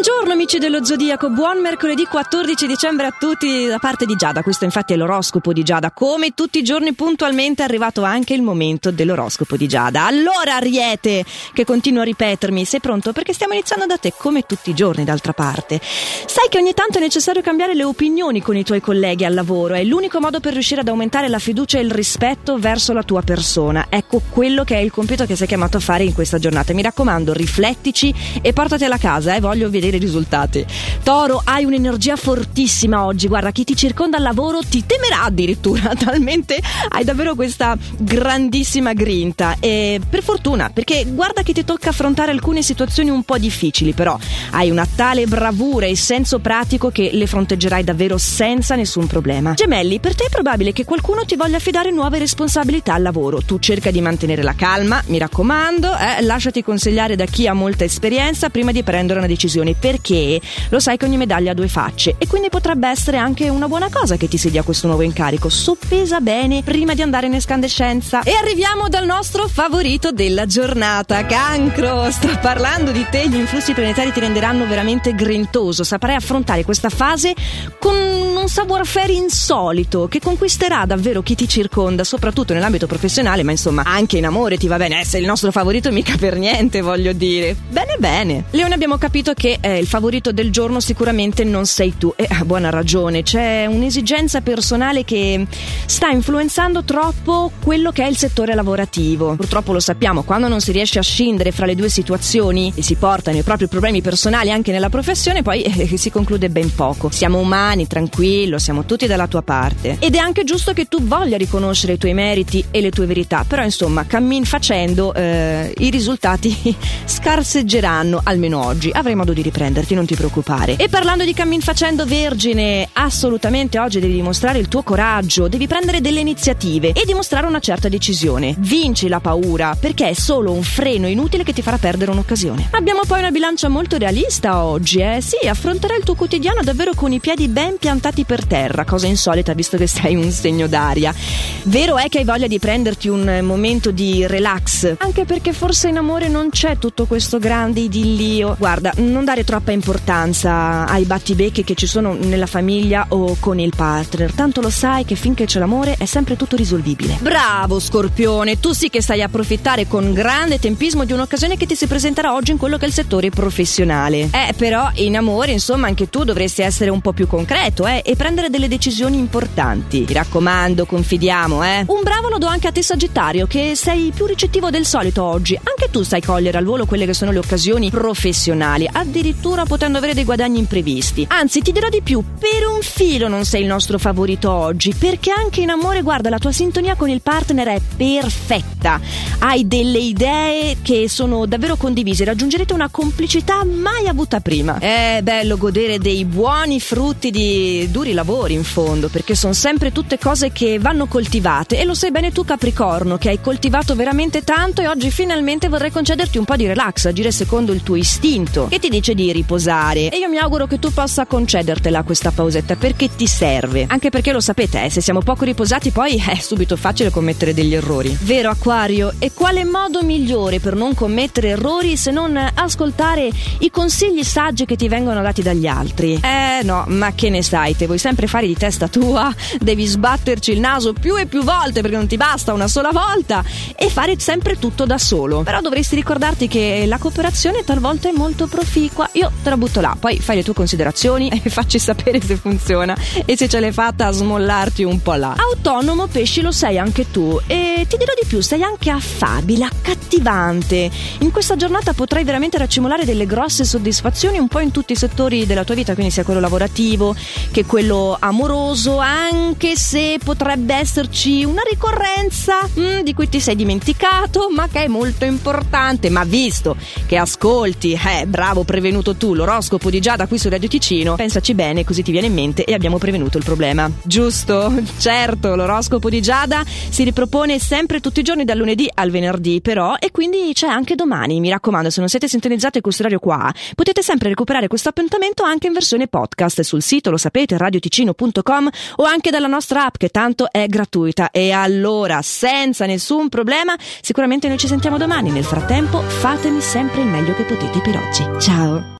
Buongiorno amici dello Zodiaco, buon mercoledì 14 dicembre a tutti da parte di Giada. Questo infatti è l'oroscopo di Giada. Come tutti i giorni puntualmente è arrivato anche il momento dell'oroscopo di Giada. Allora Ariete, che continuo a ripetermi, sei pronto? Perché stiamo iniziando da te come tutti i giorni d'altra parte. Sai che ogni tanto è necessario cambiare le opinioni con i tuoi colleghi al lavoro, è l'unico modo per riuscire ad aumentare la fiducia e il rispetto verso la tua persona. Ecco quello che è il compito che sei chiamato a fare in questa giornata. Mi raccomando, riflettici e portati alla casa, eh, voglio vedere i risultati. Toro, hai un'energia fortissima oggi. Guarda, chi ti circonda al lavoro ti temerà addirittura, talmente hai davvero questa grandissima grinta. E per fortuna, perché guarda che ti tocca affrontare alcune situazioni un po' difficili, però hai una tale bravura e senso pratico che le fronteggerai davvero senza nessun problema. Gemelli, per te è probabile che qualcuno ti voglia affidare nuove responsabilità al lavoro. Tu cerca di mantenere la calma, mi raccomando, eh, lasciati consigliare da chi ha molta esperienza prima di prendere una decisione perché lo sai che ogni medaglia ha due facce e quindi potrebbe essere anche una buona cosa che ti sedia questo nuovo incarico. Soppesa bene prima di andare in escandescenza. E arriviamo dal nostro favorito della giornata, Cancro. Sto parlando di te, gli influssi planetari ti renderanno veramente grintoso. Saprai affrontare questa fase con un savoir-faire insolito che conquisterà davvero chi ti circonda, soprattutto nell'ambito professionale, ma insomma anche in amore ti va bene. Essere il nostro favorito mica per niente, voglio dire. Bene, bene. Leone abbiamo capito che eh, il favorito del giorno sicuramente non sei tu e a buona ragione c'è un'esigenza personale che sta influenzando troppo quello che è il settore lavorativo purtroppo lo sappiamo quando non si riesce a scindere fra le due situazioni e si portano i propri problemi personali anche nella professione poi eh, si conclude ben poco siamo umani tranquillo siamo tutti dalla tua parte ed è anche giusto che tu voglia riconoscere i tuoi meriti e le tue verità però insomma cammin facendo eh, i risultati scarseggeranno almeno oggi avrei modo di riprenderti, non ti preoccupare. E parlando di cammin facendo vergine, assolutamente oggi devi dimostrare il tuo coraggio, devi prendere delle iniziative e dimostrare una certa decisione. Vinci la paura, perché è solo un freno inutile che ti farà perdere un'occasione. Abbiamo poi una bilancia molto realista oggi, eh? Sì, affronterai il tuo quotidiano davvero con i piedi ben piantati per terra, cosa insolita visto che sei un segno d'aria. Vero è che hai voglia di prenderti un momento di relax, anche perché forse in amore non c'è tutto questo grande idillio. Guarda, non dare troppa importanza ai battibecchi che ci sono nella famiglia o con il partner. Tanto lo sai che finché c'è l'amore è sempre tutto risolvibile. Bravo Scorpione, tu sì che stai approfittare con grande tempismo di un'occasione che ti si presenterà oggi in quello che è il settore professionale. Eh, però in amore, insomma, anche tu dovresti essere un po' più concreto, eh, e prendere delle decisioni importanti. Mi raccomando, confidiamo, eh. Un bravo lo do anche a te Sagittario, che sei più ricettivo del solito oggi. Anche tu sai cogliere al volo quelle che sono le occasioni professionali. Addirittura potendo avere dei guadagni imprevisti. Anzi, ti dirò di più, per un filo non sei il nostro favorito oggi, perché anche in amore, guarda, la tua sintonia con il partner è perfetta. Hai delle idee che sono davvero condivise, raggiungerete una complicità mai avuta prima. È bello godere dei buoni frutti di duri lavori in fondo, perché sono sempre tutte cose che vanno coltivate e lo sai bene tu Capricorno, che hai coltivato veramente tanto e oggi finalmente vorrei concederti un po' di relax, agire secondo il tuo istinto, che ti dice di riposare. E io mi auguro che tu possa concedertela questa pausetta perché ti serve. Anche perché lo sapete, eh, se siamo poco riposati poi è subito facile commettere degli errori. Vero Aquario? E quale modo migliore per non commettere errori se non ascoltare i consigli saggi che ti vengono dati dagli altri? Eh no, ma che ne sai, te vuoi sempre fare di testa tua? Devi sbatterci il naso più e più volte perché non ti basta una sola volta e fare sempre tutto da solo. Però dovresti ricordarti che la cooperazione talvolta è molto proficua io te la butto là, poi fai le tue considerazioni e facci sapere se funziona e se ce l'hai fatta a smollarti un po' là. Autonomo pesci lo sei anche tu e ti dirò di più, sei anche affabile, accattivante. In questa giornata potrai veramente raccimolare delle grosse soddisfazioni un po' in tutti i settori della tua vita, quindi sia quello lavorativo che quello amoroso, anche se potrebbe esserci una ricorrenza mm, di cui ti sei dimenticato, ma che è molto importante. Ma visto che ascolti, eh, bravo, prevenuto tu l'oroscopo di Giada qui su Radio Ticino, pensaci bene così ti viene in mente e abbiamo prevenuto il problema. Giusto? Certo, l'oroscopo di Giada si ripropone sempre tutti i giorni dal lunedì al venerdì però e quindi c'è anche domani. Mi raccomando, se non siete sintonizzati questo radio qua, potete sempre recuperare questo appuntamento anche in versione podcast sul sito, lo sapete, radioticino.com o anche dalla nostra app che tanto è gratuita. E allora, senza nessun problema, sicuramente noi ci sentiamo domani. Nel frattempo, fatemi sempre il meglio che potete per oggi. Ciao!